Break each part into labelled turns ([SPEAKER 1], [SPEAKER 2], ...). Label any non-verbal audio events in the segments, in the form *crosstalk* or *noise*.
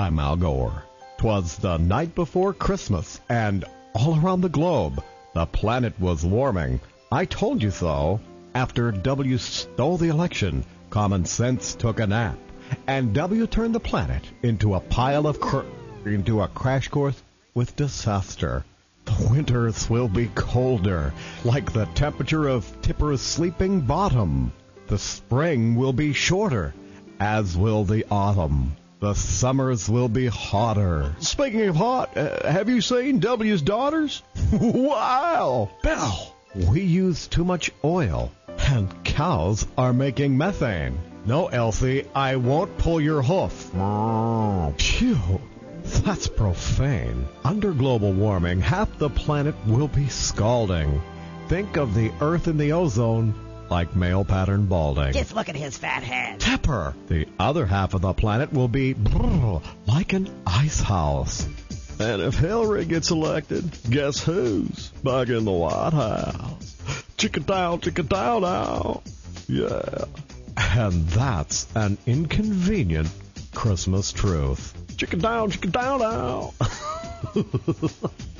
[SPEAKER 1] I'm Al Gore. 'Twas the night before Christmas, and all around the globe, the planet was warming. I told you so. After W stole the election, common sense took a nap, and W turned the planet into a pile of cr- into a crash course with disaster. The winters will be colder, like the temperature of Tipper's sleeping bottom. The spring will be shorter, as will the autumn. The summers will be hotter. Speaking of hot, uh, have you seen W's daughters? *laughs* wow! Bill, we use too much oil, and cows are making methane. No, Elsie, I won't pull your hoof. Phew, that's profane. Under global warming, half the planet will be scalding. Think of the Earth and the ozone like male pattern balding.
[SPEAKER 2] Just look at his fat head.
[SPEAKER 1] Tipper. The other half of the planet will be brrr, like an ice house. And if Hillary gets elected, guess who's back in the White House? Chicka down, chicka down now. Yeah. And that's an inconvenient Christmas truth. Chicka down, chicka down now. *laughs*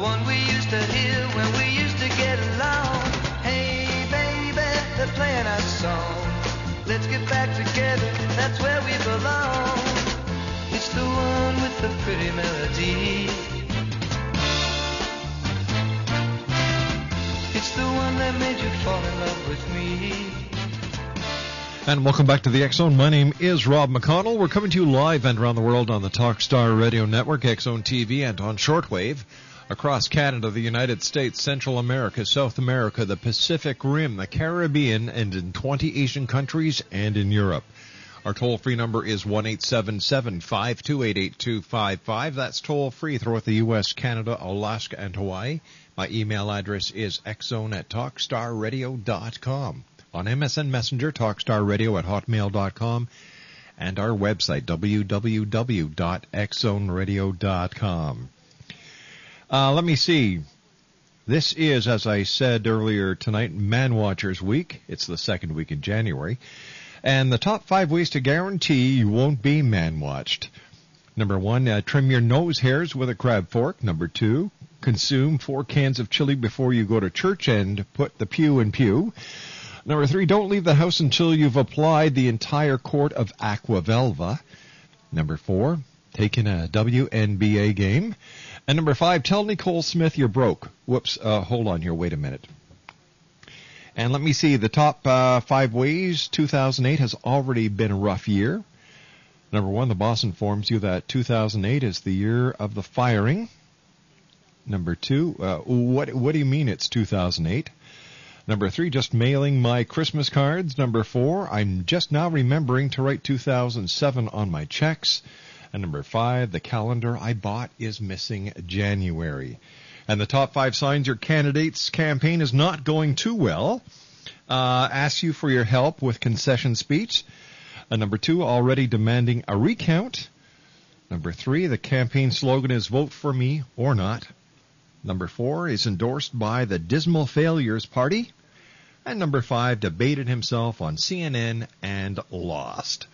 [SPEAKER 3] One we used to hear when we used to get along. Hey, baby, they're playing our song. Let's get back together, that's where we belong. It's the one with the pretty melody. It's the one that made you fall in love with me.
[SPEAKER 4] And welcome back to the Zone. My name is Rob McConnell. We're coming to you live and around the world on the Talkstar Radio Network, Zone TV, and on shortwave across Canada, the United States, Central America, South America, the Pacific Rim, the Caribbean, and in 20 Asian countries and in Europe. Our toll free number is 1 528 8255. That's toll free throughout the U.S., Canada, Alaska, and Hawaii. My email address is xzone at talkstarradio.com. On MSN Messenger, talkstarradio at hotmail.com. And our website, www.xzoneradio.com. Uh, let me see. This is, as I said earlier tonight, Man Watchers Week. It's the second week in January. And the top five ways to guarantee you won't be man watched. Number one, uh, trim your nose hairs with a crab fork. Number two, consume four cans of chili before you go to church and put the pew in pew. Number three, don't leave the house until you've applied the entire quart of Aqua Velva. Number four, take in a WNBA game. And number five, tell Nicole Smith you're broke. Whoops, uh, hold on here, wait a minute. And let me see, the top uh, five ways 2008 has already been a rough year. Number one, the boss informs you that 2008 is the year of the firing. Number two, uh, what what do you mean it's 2008? Number three, just mailing my Christmas cards. Number four, I'm just now remembering to write 2007 on my checks. And number five, the calendar I bought is missing January. And the top five signs your candidate's campaign is not going too well. Uh, ask you for your help with concession speech. Number two, already demanding a recount. Number three, the campaign slogan is vote for me or not. Number four is endorsed by the Dismal Failures Party. And number five, debated himself on CNN and lost.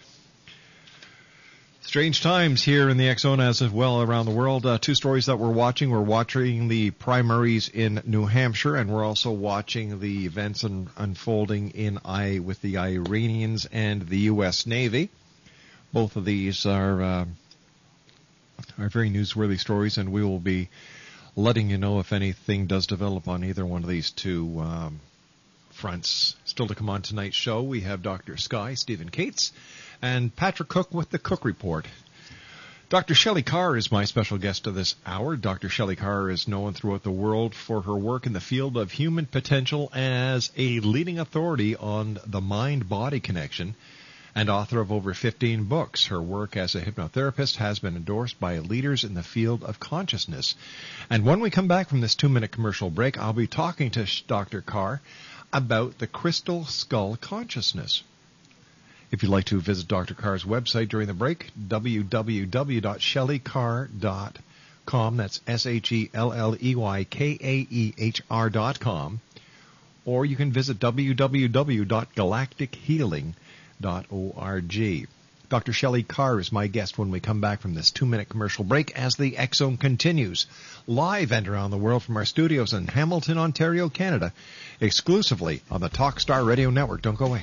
[SPEAKER 4] Strange times here in the Zone as well around the world. Uh, two stories that we're watching. We're watching the primaries in New Hampshire, and we're also watching the events un- unfolding in I with the Iranians and the U.S. Navy. Both of these are uh, are very newsworthy stories, and we will be letting you know if anything does develop on either one of these two um, fronts. Still to come on tonight's show, we have Dr. Sky, Stephen Cates and Patrick Cook with the Cook Report. Dr. Shelley Kaehr is my special guest of this hour. Dr. Shelley Kaehr is known throughout the world for her work in the field of human potential as a leading authority on the mind-body connection and author of over 15 books. Her work as a hypnotherapist has been endorsed by leaders in the field of consciousness. And when we come back from this two-minute commercial break, I'll be talking to Dr. Kaehr about the crystal skull consciousness. If you'd like to visit Dr. Kaehr's website during the break, www.shelleykaehr.com. That's S-H-E-L-L-E-Y-K-A-E-H-R dot com. Or you can visit www.galactichealing.org. Dr. Shelley Kaehr is my guest when we come back from this two-minute commercial break as the X Zone continues. Live and around the world from our studios in Hamilton, Ontario, Canada. Exclusively on the Talkstar Radio Network. Don't go away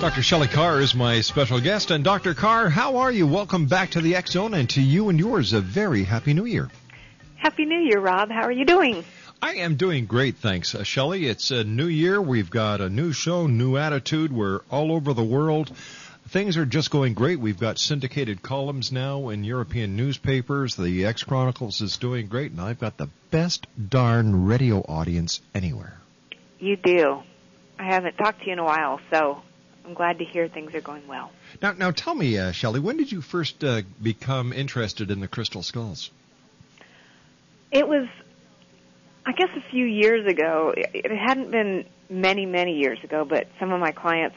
[SPEAKER 4] Dr. Shelley Kaehr is my special guest. And Dr. Kaehr, how are you? Welcome back to the X Zone, and to you and yours, a very happy new year.
[SPEAKER 5] Happy New Year, Rob. How are you doing?
[SPEAKER 4] I am doing great, thanks. Uh, Shelley, it's a new year. We've got a new show, new attitude. We're all over the world. Things are just going great. We've got syndicated columns now in European newspapers. The X Chronicles is doing great, and I've got the best darn radio audience anywhere.
[SPEAKER 5] You do. I haven't talked to you in a while, so I'm glad to hear things are going well.
[SPEAKER 4] Now, now tell me, uh, Shelley, when did you first uh, become interested in the crystal skulls?
[SPEAKER 5] It was, I guess, a few years ago. It hadn't been many, many years ago, but some of my clients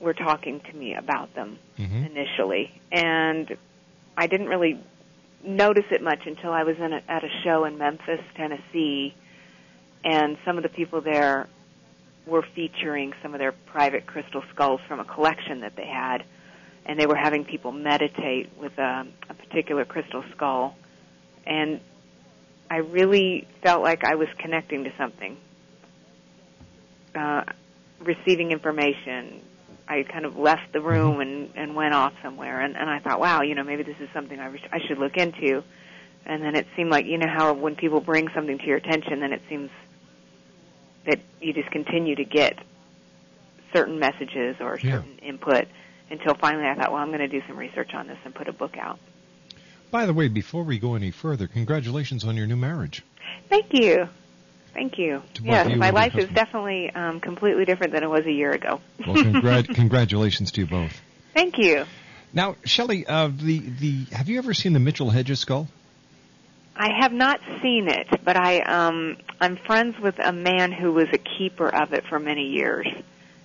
[SPEAKER 5] were talking to me about them mm-hmm. initially, and I didn't really notice it much until I was in a, at a show in Memphis, Tennessee, and some of the people there were featuring some of their private crystal skulls from a collection that they had, and they were having people meditate with a, a particular crystal skull, and I really felt like I was connecting to something, uh, receiving information. I kind of left the room and and went off somewhere, and and I thought, wow, you know, maybe this is something I, I should look into. And then it seemed like you know how when people bring something to your attention, then it seems that you just continue to get certain messages or certain yeah. input until finally I thought, well, I'm going to do some research on this and put a book out.
[SPEAKER 4] By the way, before we go any further, congratulations on your new marriage.
[SPEAKER 5] Thank you. Thank you. Yes, my life is definitely um, completely different than it was a year ago.
[SPEAKER 4] well, congr- *laughs* congratulations to you both.
[SPEAKER 5] Thank you.
[SPEAKER 4] Now, Shelley, uh, the the have you ever seen the Mitchell Hedges skull?
[SPEAKER 5] I have not seen it, but I um I'm friends with a man who was a keeper of it for many years,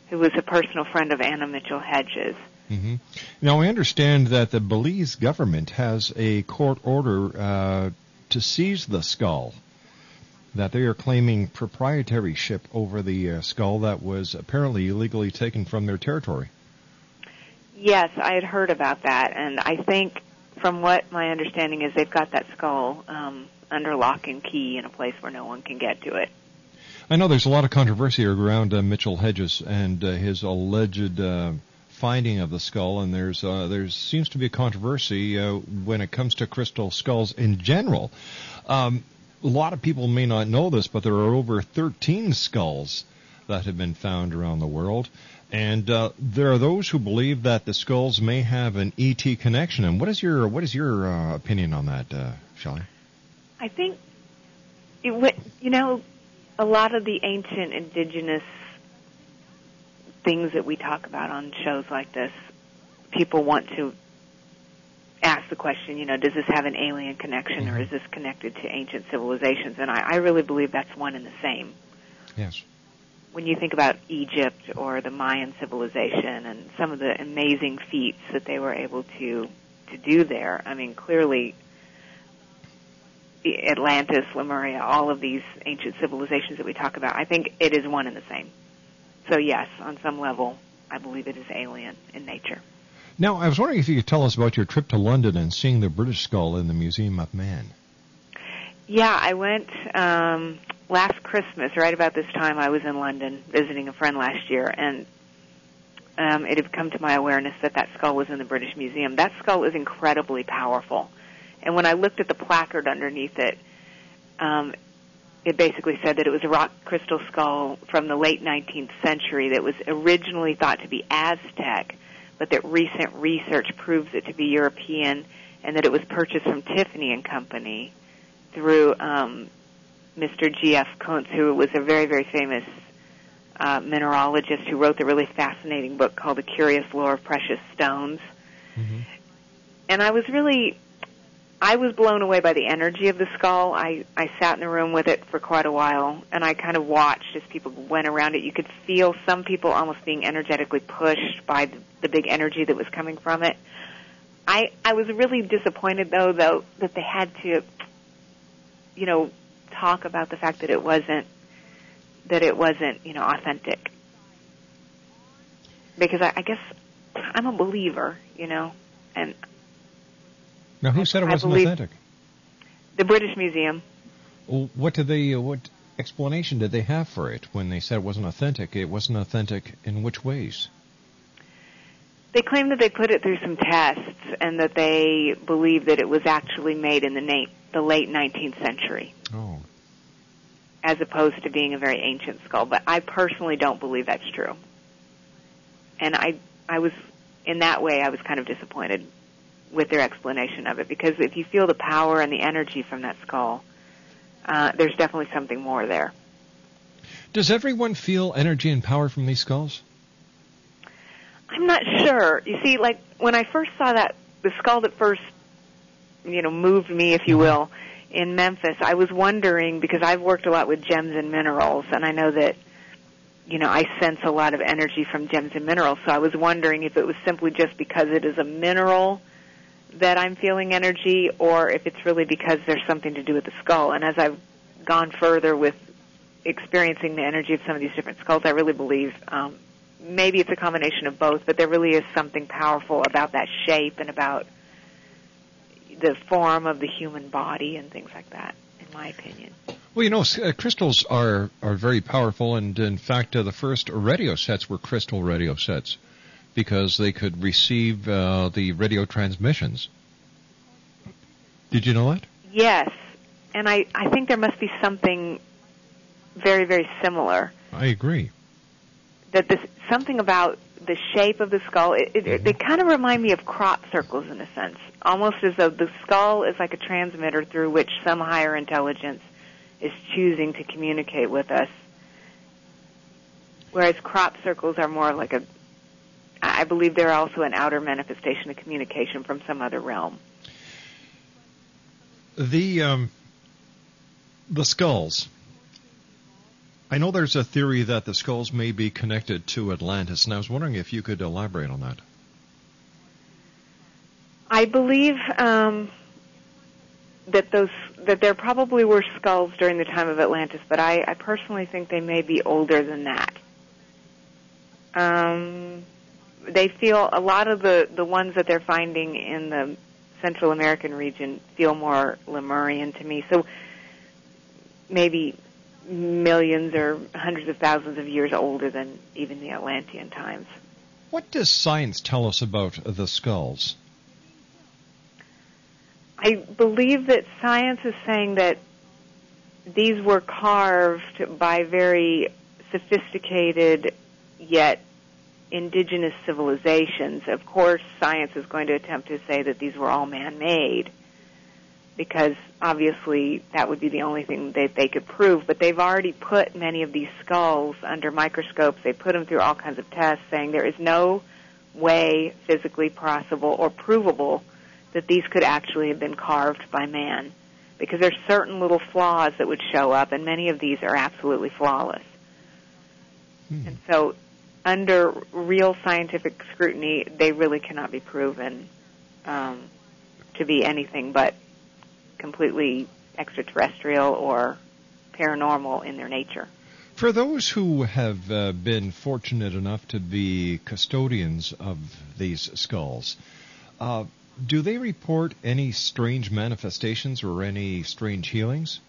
[SPEAKER 5] who was a personal friend of Anna Mitchell Hedges.
[SPEAKER 4] Mm-hmm. Now I understand that the Belize government has a court order uh, to seize the skull. That they are claiming proprietorship over the uh, skull that was apparently illegally taken from their territory.
[SPEAKER 5] Yes, I had heard about that, and I think from what my understanding is, they've got that skull um, under lock and key in a place where no one can get to it.
[SPEAKER 4] I know there's a lot of controversy around uh, Mitchell Hedges and uh, his alleged uh, finding of the skull, and there's uh, there seems to be a controversy uh, when it comes to crystal skulls in general. Um, a lot of people may not know this, but there are over 13 skulls that have been found around the world. And uh, there are those who believe that the skulls may have an ET connection. And what is your what is your uh, opinion on that, uh, Shelley?
[SPEAKER 5] I think, it, w- you know, a lot of the ancient indigenous things that we talk about on shows like this, people want to ask the question, you know, does this have an alien connection or is this connected to ancient civilizations? And I, I really believe that's one and the same.
[SPEAKER 4] Yes.
[SPEAKER 5] When you think about Egypt or the Mayan civilization and some of the amazing feats that they were able to to do there, I mean, clearly Atlantis, Lemuria, all of these ancient civilizations that we talk about, I think it is one and the same. So yes, on some level, I believe it is alien in nature.
[SPEAKER 4] Now, I was wondering if you could tell us about your trip to London and seeing the British skull in the Museum of Man.
[SPEAKER 5] Yeah, I went um, last Christmas, right about this time. I was in London visiting a friend last year, and um, it had come to my awareness that that skull was in the British Museum. That skull is incredibly powerful, and when I looked at the placard underneath it, um, it basically said that it was a rock crystal skull from the late 19th century that was originally thought to be Aztec, but that recent research proves it to be European, and that it was purchased from Tiffany and Company through um, Mr. G.F. Kunz, who was a very, very famous uh, mineralogist who wrote the really fascinating book called The Curious Lore of Precious Stones.
[SPEAKER 4] Mm-hmm.
[SPEAKER 5] And I was really I was blown away by the energy of the skull. I, I sat in the room with it for quite a while, and I kind of watched as people went around it. You could feel some people almost being energetically pushed by the, the big energy that was coming from it. I I was really disappointed though, though that they had to, you know, talk about the fact that it wasn't that it wasn't you know authentic. Because I, I guess I'm a believer, you know, and
[SPEAKER 4] Now, who said it wasn't authentic?
[SPEAKER 5] the British Museum.
[SPEAKER 4] Well, What did they? uh, What explanation did they have for it when they said it wasn't authentic? It wasn't authentic in which ways?
[SPEAKER 5] They claim that they put it through some tests and that they believe that it was actually made in the, na- the late 19th century
[SPEAKER 4] Oh,
[SPEAKER 5] as opposed to being a very ancient skull. But I personally don't believe that's true. And I, I was, in that way, I was kind of disappointed with their explanation of it because if you feel the power and the energy from that skull, uh, there's definitely something more there.
[SPEAKER 4] does everyone feel energy and power from these skulls?
[SPEAKER 5] I'm not sure. You see, like when I first saw that the skull that first, you know, moved me, if you will, in Memphis, I was wondering because I've worked a lot with gems and minerals, and I know that, you know, I sense a lot of energy from gems and minerals. So I was wondering if it was simply just because it is a mineral that I'm feeling energy, or if it's really because there's something to do with the skull. And as I've gone further with experiencing the energy of some of these different skulls, I really believe um, maybe it's a combination of both, but there really is something powerful about that shape and about the form of the human body and things like that, in my opinion.
[SPEAKER 4] Well, you know, uh, crystals are are very powerful, and in fact, uh, the first radio sets were crystal radio sets because they could receive uh, the radio transmissions. Did you know that?
[SPEAKER 5] Yes, and I, I think there must be something very, very similar.
[SPEAKER 4] I agree.
[SPEAKER 5] That this something about the shape of the skull. It, it, they kind of remind me of crop circles in a sense, almost as though the skull is like a transmitter through which some higher intelligence is choosing to communicate with us. Whereas crop circles are more like a, I believe they're also an outer manifestation of communication from some other realm.
[SPEAKER 4] The um, the skulls. I know there's a theory that the skulls may be connected to Atlantis, and I was wondering if you could elaborate on that.
[SPEAKER 5] I believe um, that those that there probably were skulls during the time of Atlantis, but I, I personally think they may be older than that. Um, they feel a lot of the the ones that they're finding in the Central American region feel more Lemurian to me. So maybe millions or hundreds of thousands of years older than even the Atlantean times.
[SPEAKER 4] What does science tell us about the skulls?
[SPEAKER 5] I believe that science is saying that these were carved by very sophisticated yet indigenous civilizations, of course, science is going to attempt to say that these were all man-made because obviously that would be the only thing that they could prove. But they've already put many of these skulls under microscopes. They put them through all kinds of tests saying there is no way physically possible or provable that these could actually have been carved by man because there's certain little flaws that would show up and many of these are absolutely flawless.
[SPEAKER 4] Hmm.
[SPEAKER 5] And so under real scientific scrutiny, they really cannot be proven um, to be anything but completely extraterrestrial or paranormal in their nature.
[SPEAKER 4] For those who have uh, been fortunate enough to be custodians of these skulls, uh, do they report any strange manifestations or any strange healings?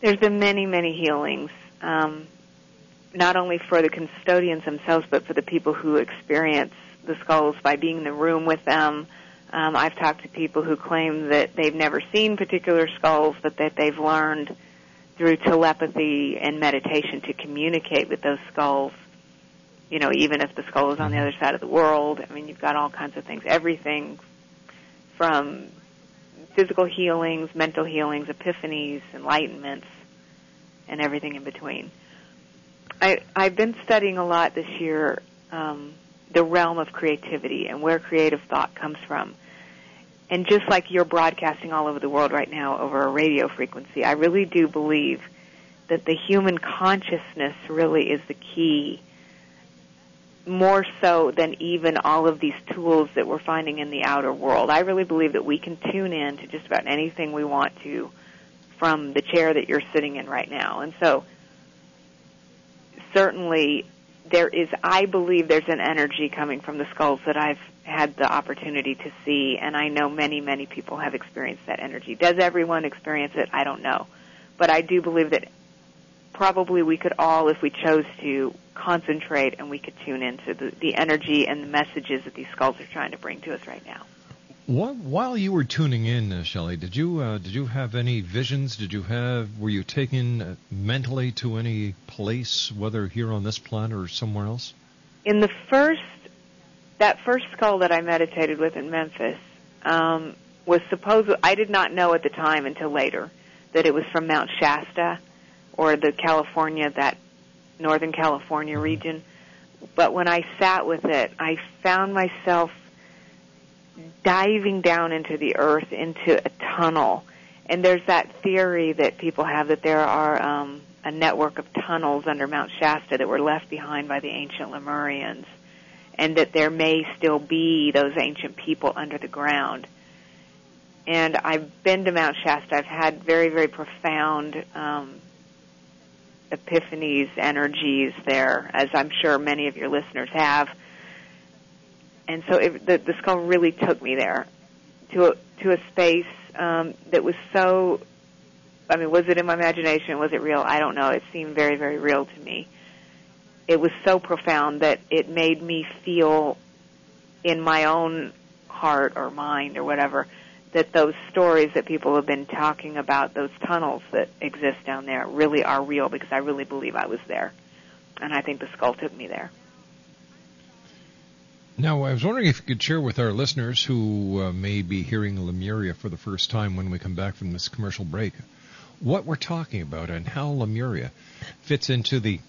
[SPEAKER 5] There's been many, many healings, um, not only for the custodians themselves, but for the people who experience the skulls by being in the room with them. Um, I've talked to people who claim that they've never seen particular skulls, but that they've learned through telepathy and meditation to communicate with those skulls. You know, even if the skull is on the other side of the world. I mean, you've got all kinds of things. Everything from physical healings, mental healings, epiphanies, enlightenments, and everything in between. I, I've been studying a lot this year um, the realm of creativity and where creative thought comes from. And just like you're broadcasting all over the world right now over a radio frequency, I really do believe that the human consciousness really is the key more so than even all of these tools that we're finding in the outer world. I really believe that we can tune in to just about anything we want to from the chair that you're sitting in right now. And so certainly there is I believe there's an energy coming from the skulls that I've had the opportunity to see and I know many many people have experienced that energy. Does everyone experience it? I don't know. But I do believe that probably we could all if we chose to concentrate and we could tune into the, the energy and the messages that these skulls are trying to bring to us right now.
[SPEAKER 4] While, while you were tuning in, uh, Shelley, did you uh, did you have any visions? Did you have were you taken uh, mentally to any place, whether here on this planet or somewhere else?
[SPEAKER 5] In the first that first skull that I meditated with in Memphis um, was supposed. I did not know at the time until later that it was from Mount Shasta or the California that Northern California region. But when I sat with it, I found myself diving down into the earth into a tunnel. And there's that theory that people have that there are um, a network of tunnels under Mount Shasta that were left behind by the ancient Lemurians, and that there may still be those ancient people under the ground. And I've been to Mount Shasta. I've had very, very profound um, epiphanies, energies there, as I'm sure many of your listeners have and so it, the, the skull really took me there to a, to a space um, that was so. I mean, was it in my imagination? Was it real? I don't know. It seemed very, very real to me. It was so profound that it made me feel in my own heart or mind or whatever that those stories that people have been talking about, those tunnels that exist down there, really are real because I really believe I was there. And I think the skull took me there.
[SPEAKER 4] Now, I was wondering if you could share with our listeners who uh, may be hearing Lemuria for the first time when we come back from this commercial break, what we're talking about and how Lemuria fits into the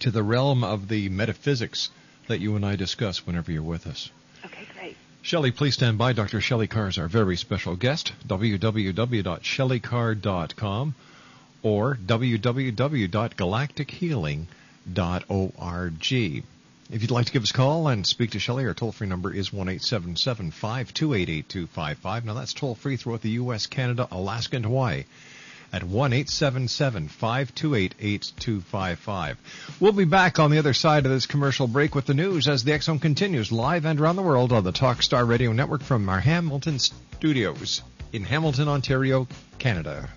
[SPEAKER 4] to the realm of the metaphysics that you and I discuss whenever you're with us.
[SPEAKER 5] Okay, great.
[SPEAKER 4] Shelley, please stand by. Dr. Shelley Kaehr is our very special guest. www.shelleykaehr.com or www.galactichealing.org. If you'd like to give us a call and speak to Shelley, our toll-free number is one 528 Now that's toll-free throughout the U.S., Canada, Alaska, and Hawaii at one 528 We'll be back on the other side of this commercial break with the news as the X Zone continues live and around the world on the Talkstar Radio Network from our Hamilton studios in Hamilton, Ontario, Canada.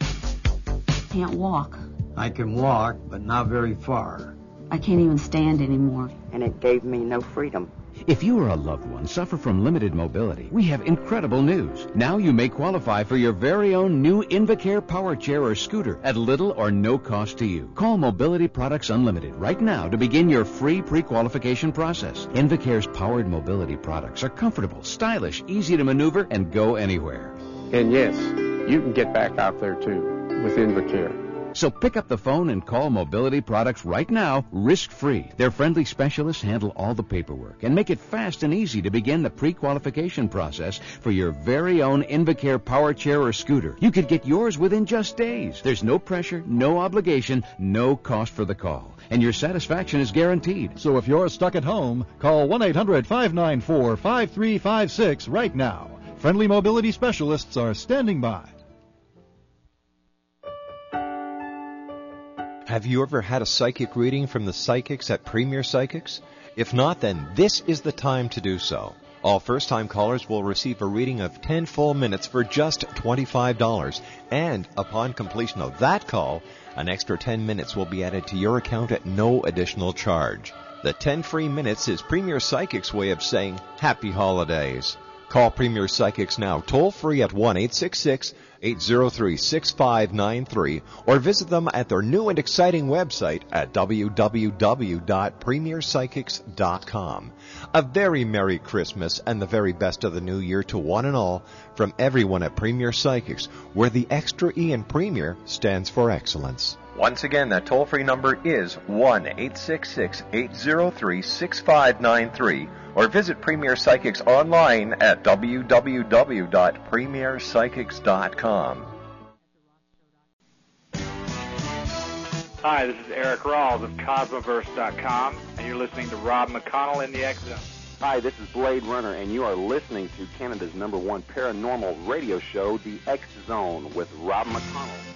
[SPEAKER 6] Can't walk.
[SPEAKER 7] I can walk, but not very far.
[SPEAKER 6] I can't even stand anymore.
[SPEAKER 8] And it gave me no freedom.
[SPEAKER 7] If you or a loved one suffer from limited mobility, we have incredible news. Now you may qualify for your very own new Invacare power chair or scooter at little or no cost to you. Call Mobility Products Unlimited right now to begin your free pre-qualification process. Invacare's powered mobility products are comfortable, stylish, easy to maneuver, and go anywhere.
[SPEAKER 8] And yes, you can get back out there too with Invacare.
[SPEAKER 7] So pick up the phone and call Mobility Products right now, risk-free. Their friendly specialists handle all the paperwork and make it fast and easy to begin the pre-qualification process for your very own Invacare power chair or scooter. You could get yours within just days. There's no pressure, no obligation, no cost for the call. And your satisfaction is guaranteed.
[SPEAKER 9] So if you're stuck at home, call 1-800-594-5356 right now. Friendly mobility specialists are standing by.
[SPEAKER 4] Have you ever had a psychic reading from the psychics at Premier Psychics? If not, then this is the time to do so. All first time callers will receive a reading of 10 full minutes for just $25. And upon completion of that call, an extra 10 minutes will be added to your account at no additional charge. The 10 free minutes is Premier Psychics' way of saying happy holidays. Call Premier Psychics now toll free at 1 866 803 6593 or visit them at their new and exciting website at www.premierpsychics.com. A very Merry Christmas and the very best of the new year to one and all from everyone at Premier Psychics, where the extra E in Premier stands for excellence. Once again, that toll free number is 1 866 803 6593 or visit Premier Psychics online at www.premierpsychics.com.
[SPEAKER 10] Hi, this is Eric Rawls of Cosmoverse.com, and you're listening to Rob McConnell in the X Zone.
[SPEAKER 11] Hi, this is Blade Runner, and you are listening to Canada's number one paranormal radio show, The X Zone, with Rob McConnell.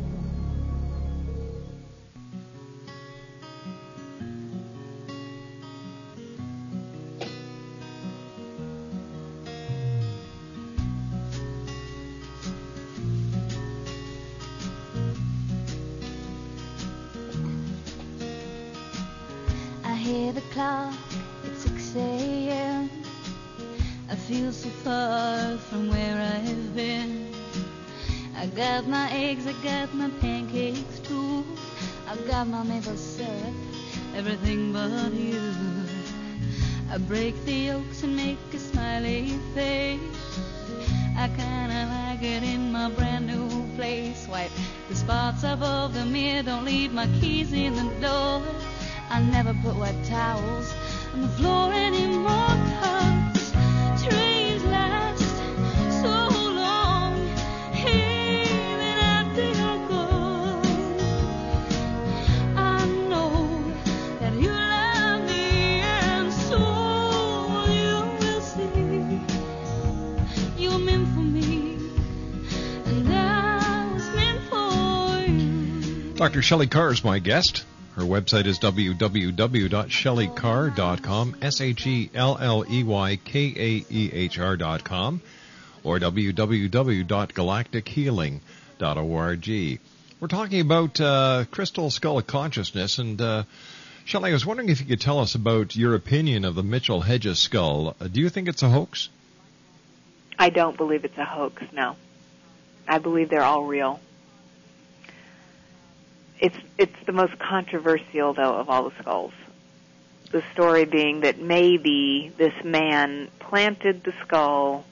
[SPEAKER 12] Got my eggs, I got my pancakes too. I've got my maple syrup, everything but you. I break the yolks and make a smiley face. I kinda like it in my brand new place. Wipe the spots above the mirror, don't leave my keys in the door. I never put wet towels on the floor anymore.
[SPEAKER 4] Dr. Shelley Kaehr is my guest. Her website is www.shelleykaehr.com, S-H-E-L-L-E-Y-K-A-E-H-R.com, or www.galactichealing.org. We're talking about uh, crystal skull of consciousness, and uh, Shelley, I was wondering if you could tell us about your opinion of the Mitchell Hedges skull. Uh, do you think it's a hoax?
[SPEAKER 5] I don't believe it's a hoax, no. I believe they're all real. It's it's the most controversial though of all the skulls. The story being that maybe this man planted the skull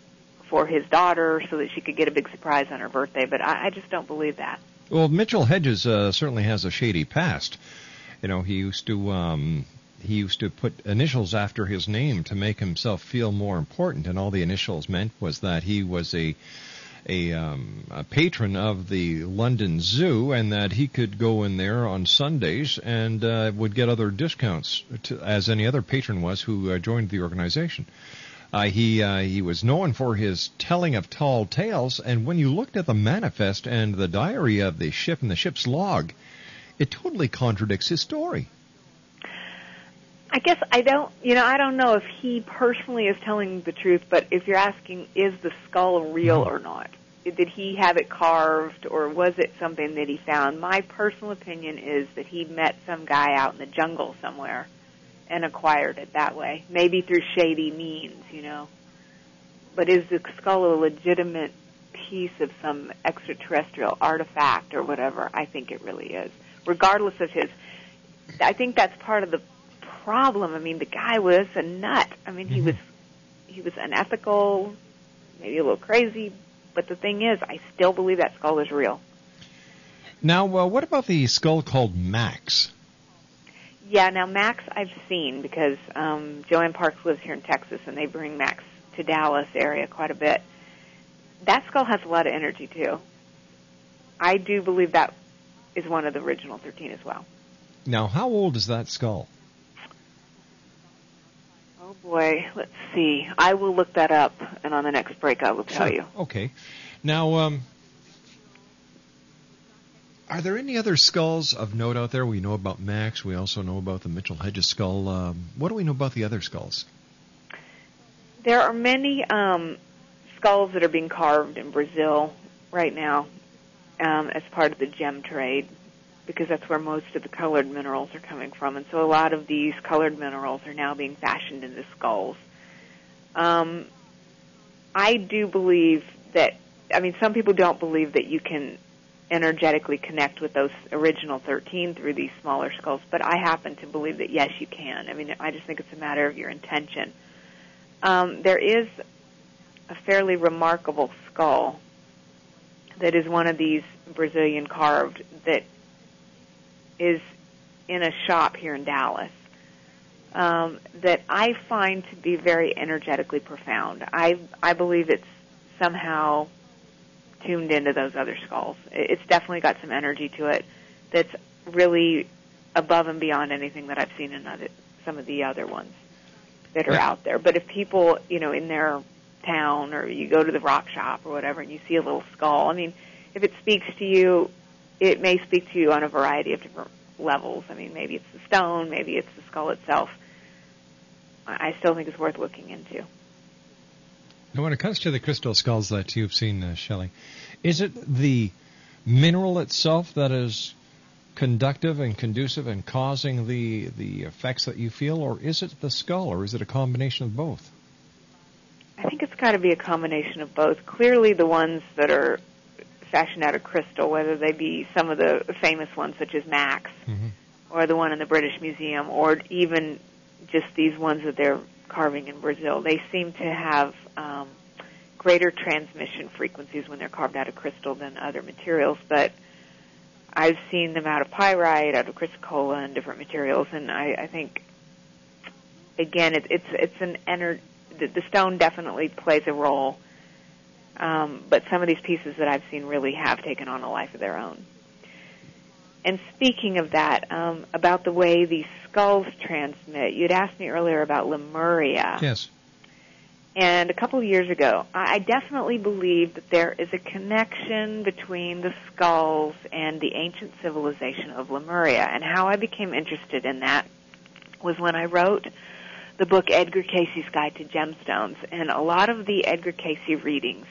[SPEAKER 5] for his daughter so that she could get a big surprise on her birthday, but I, I just don't believe that.
[SPEAKER 4] Well, Mitchell Hedges uh, certainly has a shady past. You know, he used to um, he used to put initials after his name to make himself feel more important, and all the initials meant was that he was a a, um, a patron of the London Zoo, and that he could go in there on Sundays and uh, would get other discounts to, as any other patron was who uh, joined the organization. Uh, he uh, he was known for his telling of tall tales, and when you looked at the manifest and the diary of the ship and the ship's log, it totally contradicts his story.
[SPEAKER 5] I guess I don't, you know, I don't know if he personally is telling the truth, but if you're asking, is the skull real or not? Did he have it carved or was it something that he found? My personal opinion is that he met some guy out in the jungle somewhere and acquired it that way, maybe through shady means, you know. But is the skull a legitimate piece of some extraterrestrial artifact or whatever? I think it really is, regardless of his. I think that's part of the problem. I mean, the guy was a nut. I mean, he
[SPEAKER 4] Mm-hmm.
[SPEAKER 5] was he was unethical, maybe a little crazy, but the thing is, I still believe that skull is real.
[SPEAKER 4] Now, uh, what about the skull called Max?
[SPEAKER 5] Yeah, now Max I've seen because um, JoAnn Parks lives here in Texas, and they bring Max to Dallas area quite a bit. That skull has a lot of energy too. I do believe that is one of the original 13 as well.
[SPEAKER 4] Now, how old is that skull?
[SPEAKER 5] Oh boy, let's see. I will look that up, and on the next break I will tell
[SPEAKER 4] Sure.
[SPEAKER 5] you.
[SPEAKER 4] Okay. Now, um, are there any other skulls of note out there? We know about Max. We also know about the Mitchell Hedges skull. Um, what do we know about the other skulls?
[SPEAKER 5] There are many um, skulls that are being carved in Brazil right now um, as part of the gem trade because that's where most of the colored minerals are coming from. And so a lot of these colored minerals are now being fashioned into skulls. Um, I do believe that, I mean, some people don't believe that you can energetically connect with those original 13 through these smaller skulls, but I happen to believe that yes, you can. I mean, I just think it's a matter of your intention. Um, there is a fairly remarkable skull that is one of these Brazilian carved that is in a shop here in Dallas um, that I find to be very energetically profound. I I believe it's somehow tuned into those other skulls. It- It's definitely got some energy to it that's really above and beyond anything that I've seen in other, some of the other ones that are out there. But if people, you know, in their town or you go to the rock shop or whatever and you see a little skull, I mean, if it speaks to you, it may speak to you on a variety of different levels. I mean, maybe it's the stone, maybe it's the skull itself. I still think it's worth looking into.
[SPEAKER 4] Now, when it comes to the crystal skulls that you've seen, uh, Shelley, is it the mineral itself that is conductive and conducive and causing the the effects that you feel, or is it the skull, or is it a combination of both?
[SPEAKER 5] I think it's got to be a combination of both. Clearly, the ones that are fashioned out of crystal, whether they be some of the famous ones such as Max, or the one in the British Museum, or even just these ones that they're carving in Brazil, they seem to have um, greater transmission frequencies when they're carved out of crystal than other materials. But I've seen them out of pyrite, out of chrysocolla, and different materials, and I, I think again, it, it's it's an ener- the, the stone definitely plays a role. Um, but some of these pieces that I've seen really have taken on a life of their own. And speaking of that, um, about the way these skulls transmit, you'd asked me earlier about Lemuria.
[SPEAKER 4] Yes.
[SPEAKER 5] And a couple of years ago, I I definitely believe that there is a connection between the skulls and the ancient civilization of Lemuria. And how I became interested in that was when I wrote the book Edgar Cayce's Guide to Gemstones. And a lot of the Edgar Cayce readings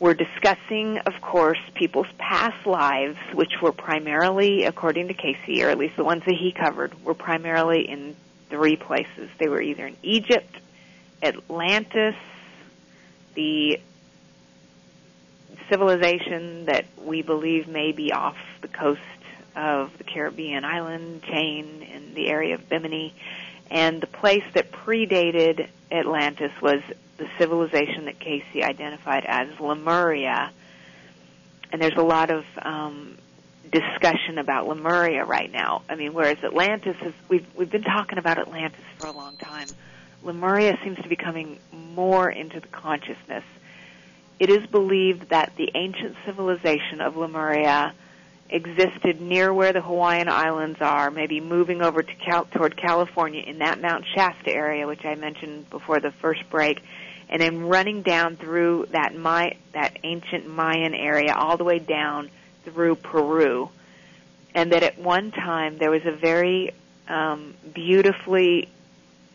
[SPEAKER 5] were discussing, of course, people's past lives, which were primarily, according to Cayce, or at least the ones that he covered, were primarily in three places. They were either in Egypt, Atlantis, the civilization that we believe may be off the coast of the Caribbean island chain in the area of Bimini, and the place that predated Atlantis was the civilization that Cayce identified as Lemuria. And there's a lot of um, discussion about Lemuria right now. I mean, whereas Atlantis is, we've we've been talking about Atlantis for a long time. Lemuria seems to be coming more into the consciousness. It is believed that the ancient civilization of Lemuria existed near where the Hawaiian Islands are, maybe moving over to Cal- toward California in that Mount Shasta area, which I mentioned before the first break, and then running down through that My- that ancient Mayan area all the way down through Peru, and that at one time there was a very um, beautifully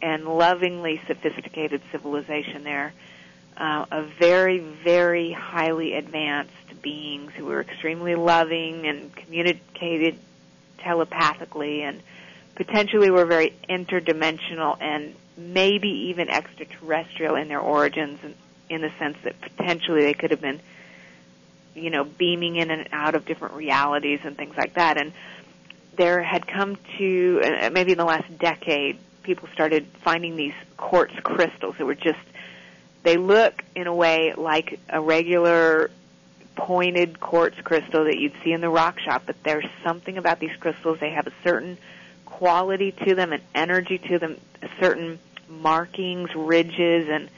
[SPEAKER 5] and lovingly sophisticated civilization there, uh, of very, very highly advanced beings who were extremely loving and communicated telepathically and potentially were very interdimensional and maybe even extraterrestrial in their origins in, the sense that potentially they could have been you know beaming in and out of different realities and things like that. And there had come to uh, maybe in the last decade people started finding these quartz crystals that were just they look in a way like a regular pointed quartz crystal that you'd see in the rock shop, but there's something about these crystals. They have a certain quality to them, an energy to them, certain markings, ridges, and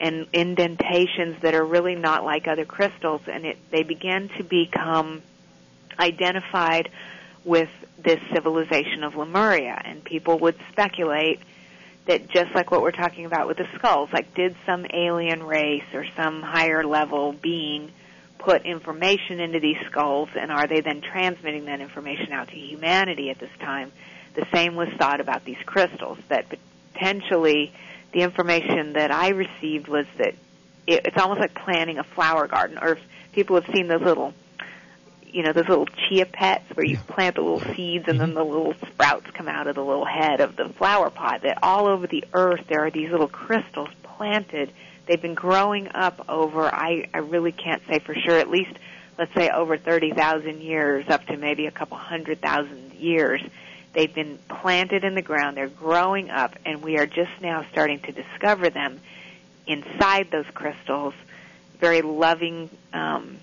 [SPEAKER 5] and indentations that are really not like other crystals, and it, they began to become identified with this civilization of Lemuria, and people would speculate that just like what we're talking about with the skulls, like did some alien race or some higher level being put information into these skulls and are they then transmitting that information out to humanity at this time? The same was thought about these crystals, that potentially the information that I received was that it, it's almost like planting a flower garden, or if people have seen those little you know those little chia pets where you plant the little seeds and then mm-hmm. the little sprouts come out of the little head of the flower pot. That all over the earth. There are these little crystals planted. They've been growing up over i i really can't say for sure at least let's say over 30,000 years up to maybe a couple hundred thousand years. They've been planted in the ground. They're growing up and we are just now starting to discover them inside those crystals. Very loving um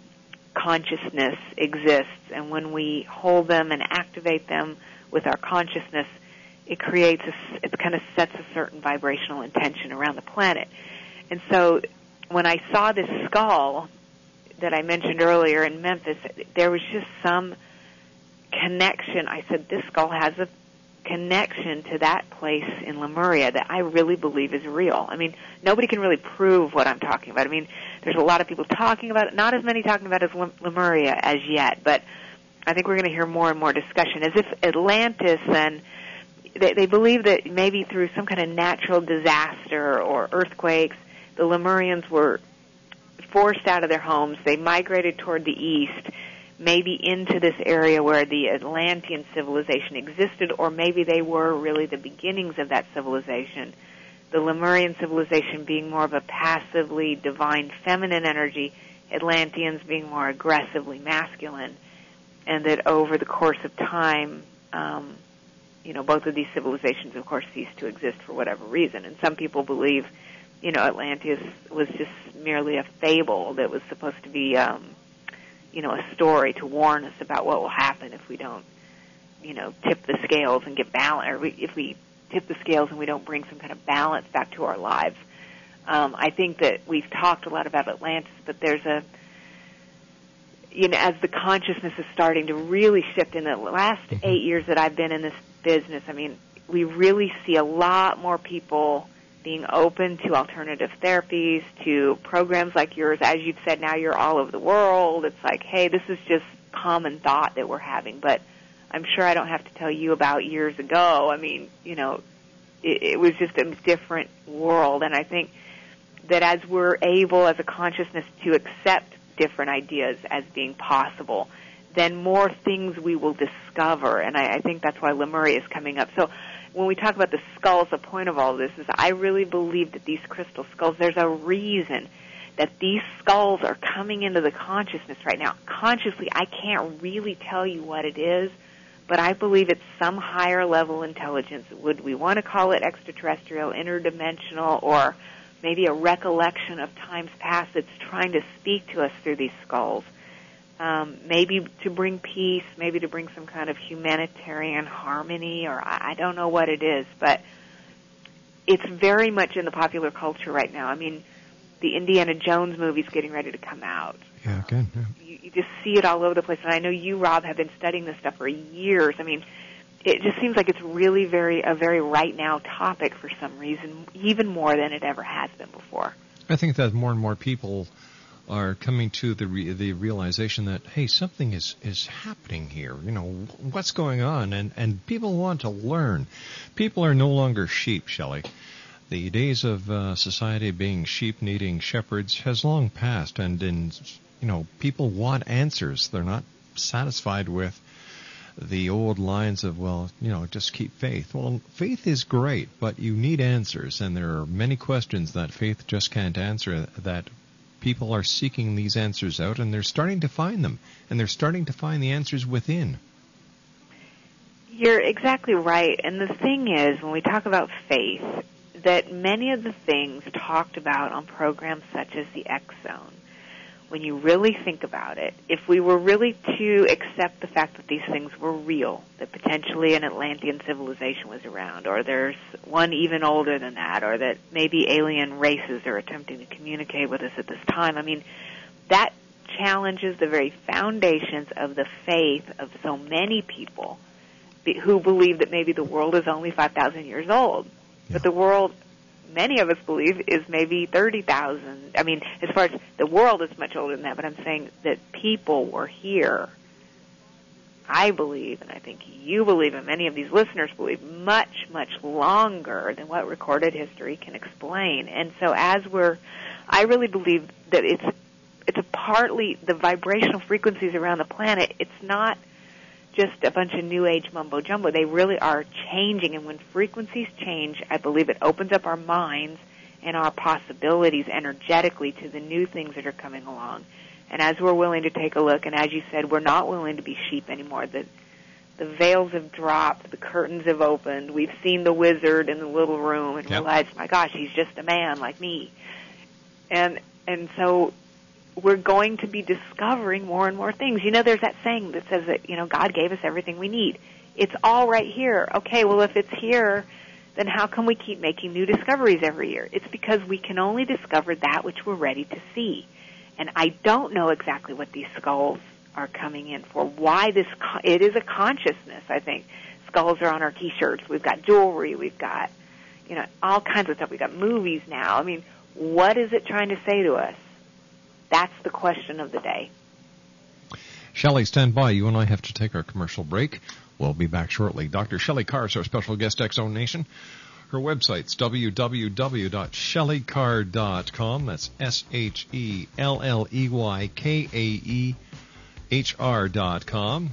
[SPEAKER 5] consciousness exists, and when we hold them and activate them with our consciousness, it creates a, it kind of sets a certain vibrational intention around the planet. And so, when I saw this skull that I mentioned earlier in Memphis, there was just some connection. I said, this skull has a connection to that place in Lemuria that I really believe is real. I mean, nobody can really prove what I'm talking about. I mean, there's a lot of people talking about it, not as many talking about it as Lemuria as yet, but I think we're going to hear more and more discussion as if Atlantis and they, they believe that maybe through some kind of natural disaster or earthquakes, the Lemurians were forced out of their homes. They migrated toward the east, maybe into this area where the Atlantean civilization existed, or maybe they were really the beginnings of that civilization the Lemurian civilization being more of a passively divine feminine energy, Atlanteans being more aggressively masculine, and that over the course of time, um, you know, both of these civilizations, of course, ceased to exist for whatever reason. And some people believe, you know, Atlantis was just merely a fable that was supposed to be, um, you know, a story to warn us about what will happen if we don't, you know, tip the scales and get balance, or we, if we tip the scales and we don't bring some kind of balance back to our lives. Um, I think that we've talked a lot about Atlantis, but there's a, you know, as the consciousness is starting to really shift in the last mm-hmm. eight years that I've been in this business, I mean, we really see a lot more people being open to alternative therapies, to programs like yours. As you've said, now you're all over the world. It's like, hey, this is just common thought that we're having, but I'm sure I don't have to tell you about years ago. I mean, you know, it, it was just a different world, and I think that as we're able as a consciousness to accept different ideas as being possible, then more things we will discover, and I, I think that's why Lemuria is coming up. So when we talk about the skulls, the point of all this is I really believe that these crystal skulls, there's a reason that these skulls are coming into the consciousness right now. Consciously, I can't really tell you what it is, but I believe it's some higher level intelligence. Would we want to call it extraterrestrial, interdimensional, or maybe a recollection of times past that's trying to speak to us through these skulls? Um, maybe to bring peace, maybe to bring some kind of humanitarian harmony, or I, I don't know what it is, but it's very much in the popular culture right now. I mean, the Indiana Jones movie's getting ready to come out.
[SPEAKER 4] Yeah, good. Yeah.
[SPEAKER 5] You, you just see it all over the place. And I know you, Rob, have been studying this stuff for years. I mean, it just seems like it's really very a very right now topic for some reason, even more than it ever has been before.
[SPEAKER 4] I think that more and more people are coming to the re- the realization that hey, something is is happening here. You know, what's going on, and and people want to learn. People are no longer sheep, Shelley. The days of uh, society being sheep needing shepherds has long passed, and in you know, people want answers. They're not satisfied with the old lines of, well, you know, just keep faith. Well, faith is great, but you need answers, and there are many questions that faith just can't answer that people are seeking these answers out, and they're starting to find them, and they're starting to find the answers within.
[SPEAKER 5] You're exactly right. And the thing is, when we talk about faith, that many of the things talked about on programs such as the X Zone when you really think about it, if we were really to accept the fact that these things were real, that potentially an Atlantean civilization was around, or there's one even older than that, or that maybe alien races are attempting to communicate with us at this time, I mean, that challenges the very foundations of the faith of so many people who believe that maybe the world is only 5,000 years old. But the world many of us believe is maybe 30,000. I mean, as far as the world is much older than that, but I'm saying that people were here. I believe, and I think you believe, and many of these listeners believe, much, much longer than what recorded history can explain. And so as we're, I really believe that it's, it's a partly the vibrational frequencies around the planet. It's not just a bunch of new age mumbo jumbo. They really are changing, and when frequencies change, I believe it opens up our minds and our possibilities energetically to the new things that are coming along. And as we're willing to take a look, and as you said, we're not willing to be sheep anymore. The the veils have dropped, the curtains have opened. We've seen the wizard in the little room and
[SPEAKER 4] Yep.
[SPEAKER 5] realized, my gosh, he's just a man like me. And and so we're going to be discovering more and more things. You know, there's that saying that says that, you know, God gave us everything we need. It's all right here. Okay, well, if it's here, then how come we keep making new discoveries every year? It's because we can only discover that which we're ready to see. And I don't know exactly what these skulls are coming in for. Why this, co- it is a consciousness, I think. Skulls are on our t-shirts. We've got jewelry. We've got, you know, all kinds of stuff. We've got movies now. I mean, what is it trying to say to us? That's the question of the day.
[SPEAKER 4] Shelley, stand by. You and I have to take our commercial break. We'll be back shortly. Dr. Shelley Kaehr is our special guest, Zone Nation. Her website's www.shelleykaehr.com. That's S H E L L E Y K A E H R dot com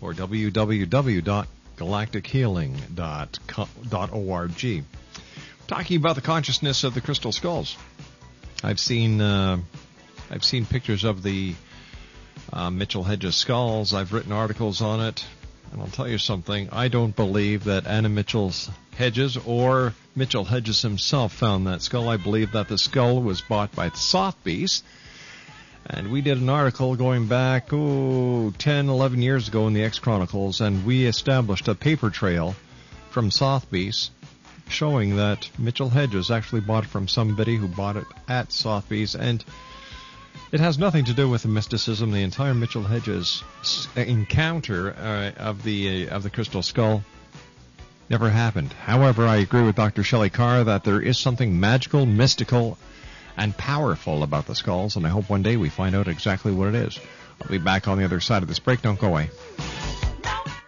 [SPEAKER 4] or www.galactichealing.org. Talking about the consciousness of the crystal skulls. I've seen uh, I've seen pictures of the uh, Mitchell Hedges skulls. I've written articles on it. And I'll tell you something. I don't believe that Anna Mitchell's Hedges or Mitchell Hedges himself found that skull. I believe that the skull was bought by Sotheby's. And we did an article going back, oh, 10, 11 years ago in the X Chronicles, and we established a paper trail from Sotheby's showing that Mitchell Hedges actually bought it from somebody who bought it at Sotheby's. And it has nothing to do with the mysticism. The entire Mitchell Hedges encounter uh, of the uh, of the crystal skull never happened. However, I agree with Dr. Shelley Kaehr that there is something magical, mystical, and powerful about the skulls, and I hope one day we find out exactly what it is. I'll be back on the other side of this break. Don't go away.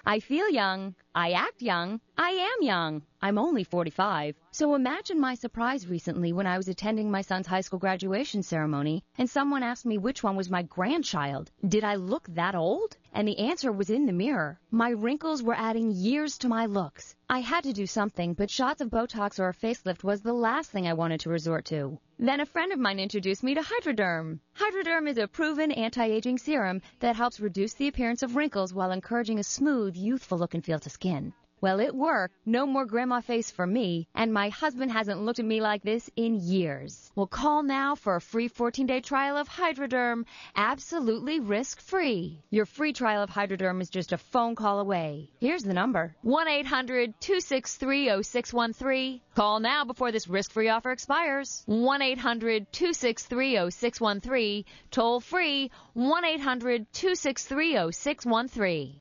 [SPEAKER 13] I feel young. I act young. I am young. I'm only 45. So imagine my surprise recently when I was attending my son's high school graduation ceremony and someone asked me which one was my grandchild. Did I look that old? And the answer was in the mirror. My wrinkles were adding years to my looks. I had to do something, but shots of Botox or a facelift was the last thing I wanted to resort to. Then a friend of mine introduced me to Hydroderm. Hydroderm is a proven anti-aging serum that helps reduce the appearance of wrinkles while encouraging a smooth, youthful look and feel to skin. Well, it worked. No more grandma face for me, and my husband hasn't looked at me like this in years. Well, call now for a free 14-day trial of Hydroderm, absolutely risk-free. Your free trial of Hydroderm is just a phone call away. Here's the number: 1-800-263-0613. Call now before this risk-free offer expires. 1-800-263-0613. Toll free 1-800-263-0613.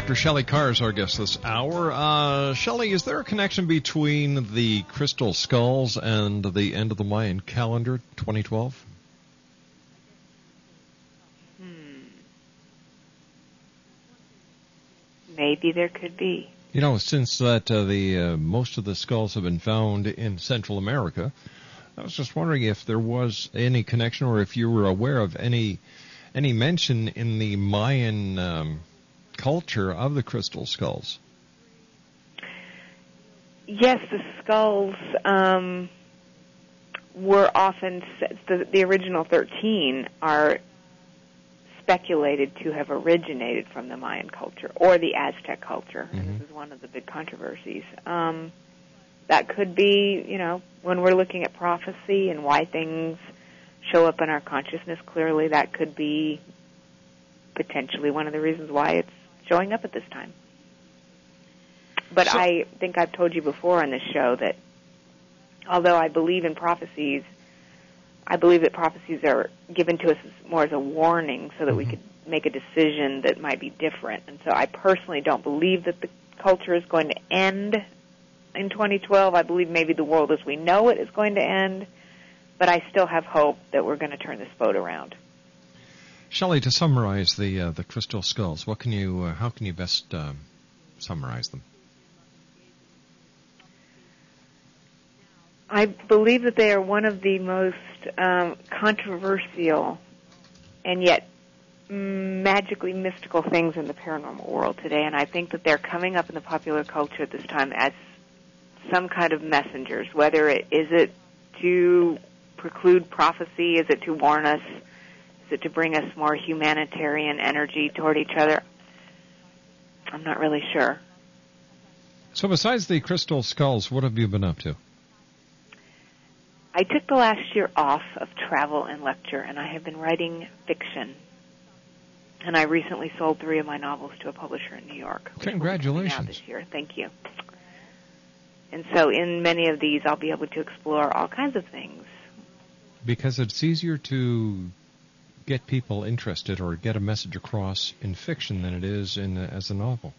[SPEAKER 4] Dr. Shelley Kaehr is our guest this hour. Uh, Shelley, is there a connection between the crystal skulls and the end of the Mayan calendar 2012?
[SPEAKER 5] Hmm. Maybe there could be.
[SPEAKER 4] You know, since that uh, the uh, most of the skulls have been found in Central America, I was just wondering if there was any connection, or if you were aware of any any mention in the Mayan um, culture of the crystal skulls.
[SPEAKER 5] Yes, the skulls um, were often the, the original thirteen are speculated to have originated from the Mayan culture or the Aztec culture. Mm-hmm. This is one of the big controversies. Um, that could be, you know, when we're looking at prophecy and why things show up in our consciousness, clearly that could be potentially one of the reasons why it's showing up at this time. But so, I think I've told you before on this show that although I believe in prophecies, I believe that prophecies are given to us more as a warning so that mm-hmm. we could make a decision that might be different. And so I personally don't believe that the culture is going to end in 2012. I believe maybe the world as we know it is going to end, but I still have hope that we're going to turn this boat around.
[SPEAKER 4] Shelley, to summarize the uh, the crystal skulls, what can you uh, how can you best um, summarize them?
[SPEAKER 5] I believe that they are one of the most um, controversial and yet magically mystical things in the paranormal world today, and I think that they're coming up in the popular culture at this time as some kind of messengers. Whether it is it to preclude prophecy, is it to warn us it to bring us more humanitarian energy toward each other? I'm not really sure.
[SPEAKER 4] So, besides the crystal skulls, what have you been up to?
[SPEAKER 5] I took the last year off of travel and lecture, and I have been writing fiction. And I recently sold three of my novels to a publisher in New York.
[SPEAKER 4] Congratulations!
[SPEAKER 5] This year, thank you. And so, in many of these, I'll be able to explore all kinds of things.
[SPEAKER 4] Because it's easier to get people interested or get a message across in fiction than it is in as a novel.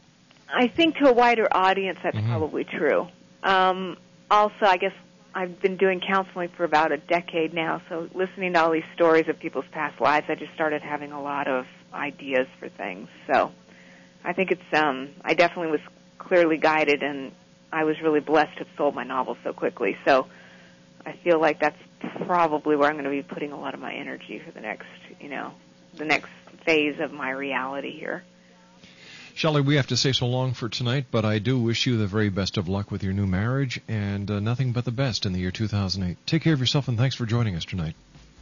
[SPEAKER 5] I think to a wider audience that's mm-hmm. probably true. Um, also, I guess I've been doing counseling for about a decade now, so listening to all these stories of people's past lives, I just started having a lot of ideas for things. So I think it's um I definitely was clearly guided and I was really blessed to have sold my novel so quickly. So I feel like that's probably where I'm going to be putting a lot of my energy for the next, you know, the next phase of my reality here.
[SPEAKER 4] Shelley, we have to say so long for tonight, but I do wish you the very best of luck with your new marriage and uh, nothing but the best in the year 2008. Take care of yourself and thanks for joining us tonight.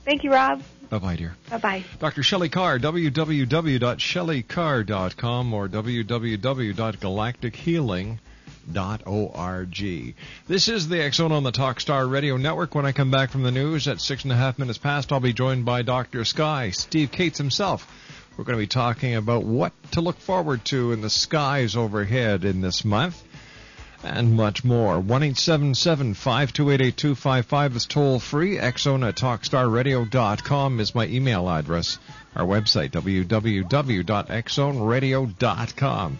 [SPEAKER 5] Thank you, Rob.
[SPEAKER 4] Bye bye, dear.
[SPEAKER 5] Bye bye.
[SPEAKER 4] Dr. Shelley Kaehr, www.shelleykaehr.com or www.galactichealing.org. This is the Zone on the Talkstar Radio Network. When I come back from the news at six and a half minutes past, I'll be joined by Dr. Sky, Steve Kates himself. We're going to be talking about what to look forward to in the skies overhead in this month and much more. 1-877-528-8255 is toll free. Exxon at talkstarradio.com is my email address. Our website, www.xzoneradio.com.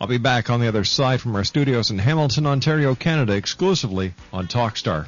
[SPEAKER 4] I'll be back on the other side from our studios in Hamilton, Ontario, Canada, exclusively on Talkstar.